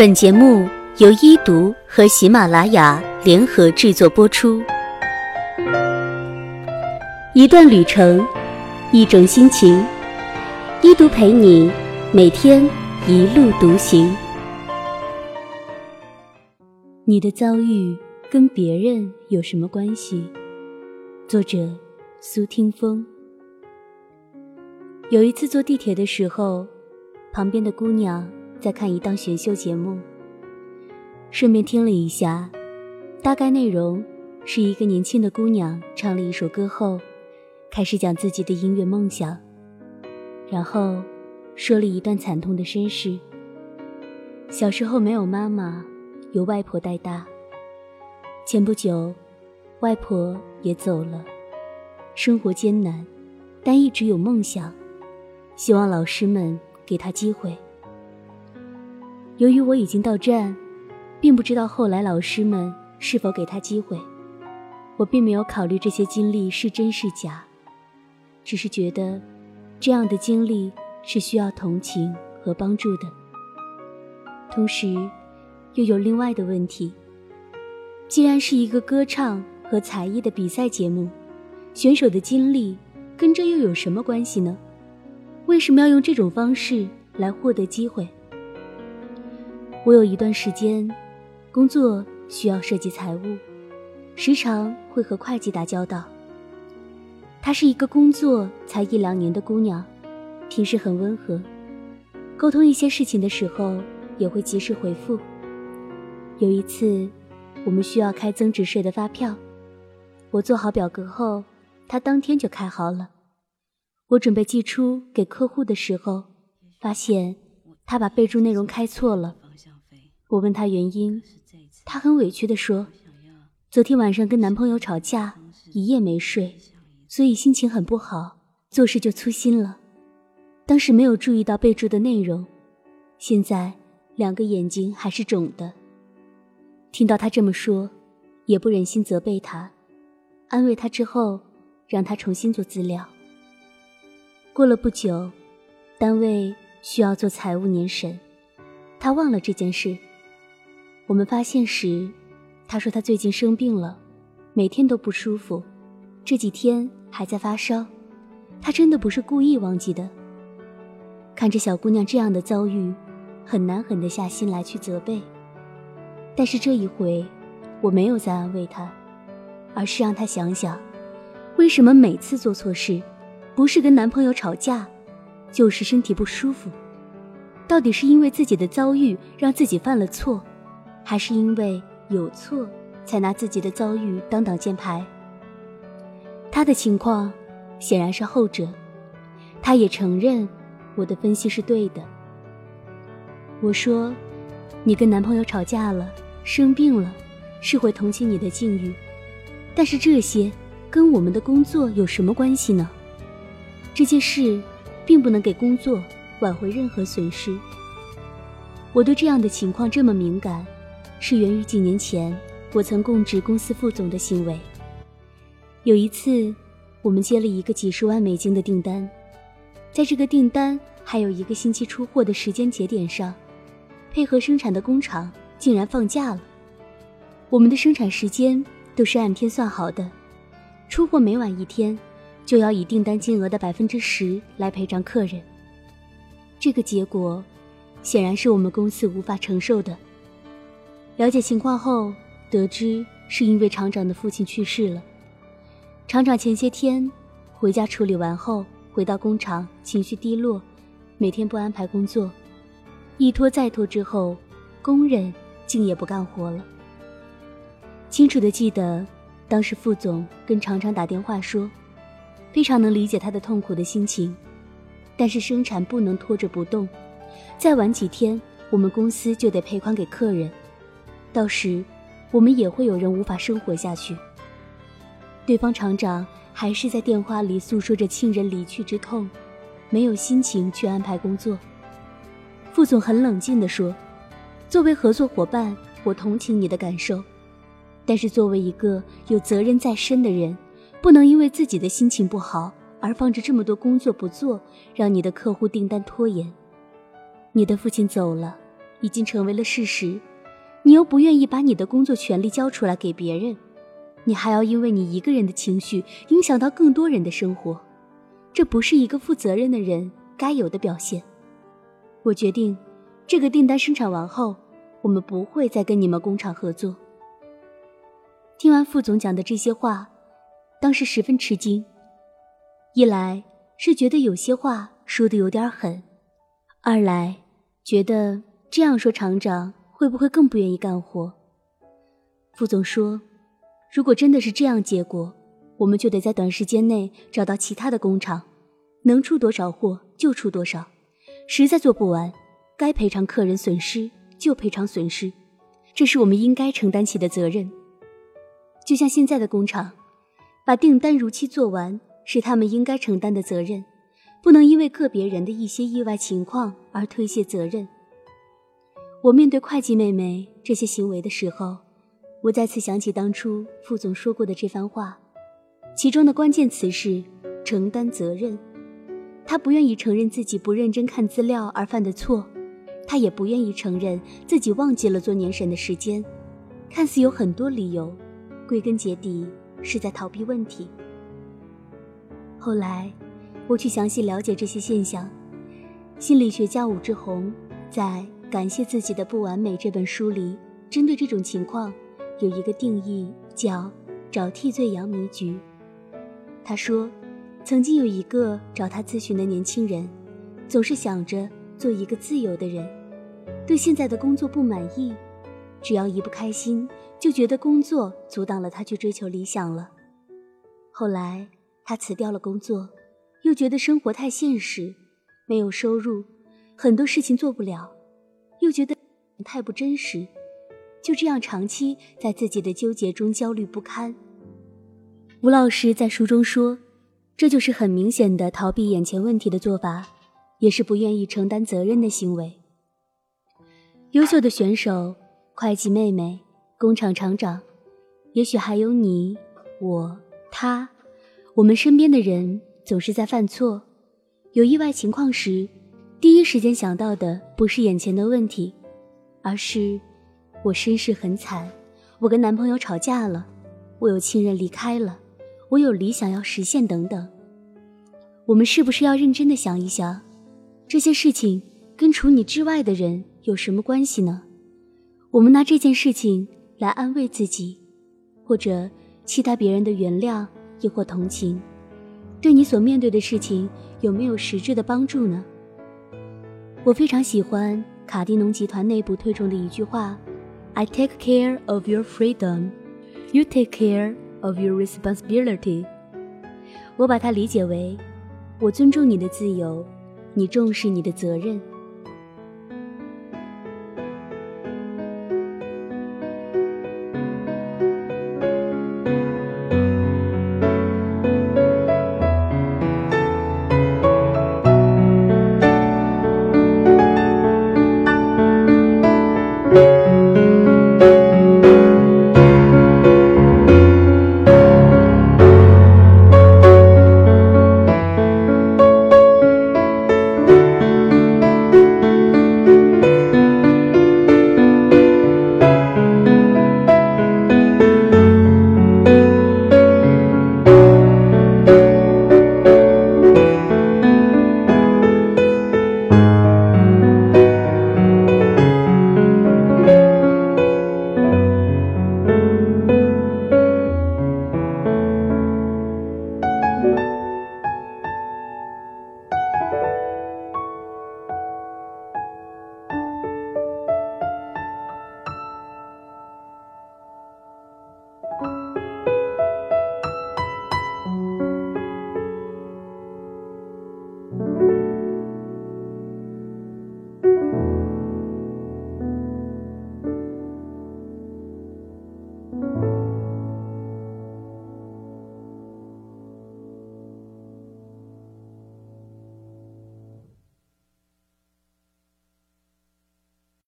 本节目由一读和喜马拉雅联合制作播出。一段旅程，一种心情，一读陪你每天一路独行。你的遭遇跟别人有什么关系？作者：苏听风。有一次坐地铁的时候，旁边的姑娘。在看一档选秀节目，顺便听了一下，大概内容是一个年轻的姑娘唱了一首歌后，开始讲自己的音乐梦想，然后说了一段惨痛的身世。小时候没有妈妈，由外婆带大。前不久，外婆也走了，生活艰难，但一直有梦想，希望老师们给她机会。由于我已经到站，并不知道后来老师们是否给他机会。我并没有考虑这些经历是真是假，只是觉得这样的经历是需要同情和帮助的。同时，又有另外的问题：既然是一个歌唱和才艺的比赛节目，选手的经历跟这又有什么关系呢？为什么要用这种方式来获得机会？我有一段时间，工作需要涉及财务，时常会和会计打交道。她是一个工作才一两年的姑娘，平时很温和，沟通一些事情的时候也会及时回复。有一次，我们需要开增值税的发票，我做好表格后，她当天就开好了。我准备寄出给客户的时候，发现她把备注内容开错了。我问她原因，她很委屈地说：“昨天晚上跟男朋友吵架，一夜没睡，所以心情很不好，做事就粗心了。当时没有注意到备注的内容，现在两个眼睛还是肿的。”听到她这么说，也不忍心责备她，安慰她之后，让她重新做资料。过了不久，单位需要做财务年审，她忘了这件事。我们发现时，他说他最近生病了，每天都不舒服，这几天还在发烧。他真的不是故意忘记的。看着小姑娘这样的遭遇，很难狠得下心来去责备。但是这一回，我没有再安慰她，而是让她想想，为什么每次做错事，不是跟男朋友吵架，就是身体不舒服？到底是因为自己的遭遇让自己犯了错？还是因为有错，才拿自己的遭遇当挡箭牌。他的情况显然是后者，他也承认我的分析是对的。我说，你跟男朋友吵架了，生病了，是会同情你的境遇，但是这些跟我们的工作有什么关系呢？这件事并不能给工作挽回任何损失。我对这样的情况这么敏感。是源于几年前我曾供职公司副总的行为。有一次，我们接了一个几十万美金的订单，在这个订单还有一个星期出货的时间节点上，配合生产的工厂竟然放假了。我们的生产时间都是按天算好的，出货每晚一天，就要以订单金额的百分之十来赔偿客人。这个结果，显然是我们公司无法承受的。了解情况后，得知是因为厂长的父亲去世了。厂长前些天回家处理完后，回到工厂，情绪低落，每天不安排工作，一拖再拖之后，工人竟也不干活了。清楚的记得，当时副总跟厂长打电话说，非常能理解他的痛苦的心情，但是生产不能拖着不动，再晚几天，我们公司就得赔款给客人。到时，我们也会有人无法生活下去。对方厂长还是在电话里诉说着亲人离去之痛，没有心情去安排工作。副总很冷静地说：“作为合作伙伴，我同情你的感受，但是作为一个有责任在身的人，不能因为自己的心情不好而放着这么多工作不做，让你的客户订单拖延。你的父亲走了，已经成为了事实，你又不愿意把你的工作权利交出来给别人，你还要因为你一个人的情绪影响到更多人的生活，这不是一个负责任的人该有的表现。我决定，这个订单生产完后，我们不会再跟你们工厂合作。听完副总讲的这些话，当时十分吃惊，一来是觉得有些话说的有点狠。二来，觉得这样说厂长会不会更不愿意干活？副总说：“如果真的是这样结果，我们就得在短时间内找到其他的工厂，能出多少货就出多少。实在做不完，该赔偿客人损失就赔偿损失，这是我们应该承担起的责任。就像现在的工厂，把订单如期做完是他们应该承担的责任。”不能因为个别人的一些意外情况而推卸责任。我面对会计妹妹这些行为的时候，我再次想起当初副总说过的这番话，其中的关键词是承担责任。他不愿意承认自己不认真看资料而犯的错，他也不愿意承认自己忘记了做年审的时间。看似有很多理由，归根结底是在逃避问题。后来。我去详细了解这些现象。心理学家武志红在《感谢自己的不完美》这本书里，针对这种情况有一个定义，叫“找替罪羊迷局”。他说，曾经有一个找他咨询的年轻人，总是想着做一个自由的人，对现在的工作不满意，只要一不开心，就觉得工作阻挡了他去追求理想了。后来他辞掉了工作。又觉得生活太现实，没有收入，很多事情做不了，又觉得太不真实，就这样长期在自己的纠结中焦虑不堪。吴老师在书中说，这就是很明显的逃避眼前问题的做法，也是不愿意承担责任的行为。优秀的选手、会计妹妹、工厂厂长，也许还有你、我、他，我们身边的人。总是在犯错，有意外情况时，第一时间想到的不是眼前的问题，而是我身世很惨，我跟男朋友吵架了，我有亲人离开了，我有理想要实现等等。我们是不是要认真的想一想，这些事情跟除你之外的人有什么关系呢？我们拿这件事情来安慰自己，或者期待别人的原谅，亦或同情。对你所面对的事情有没有实质的帮助呢？我非常喜欢卡迪农集团内部推崇的一句话：“I take care of your freedom, you take care of your responsibility。”我把它理解为：我尊重你的自由，你重视你的责任。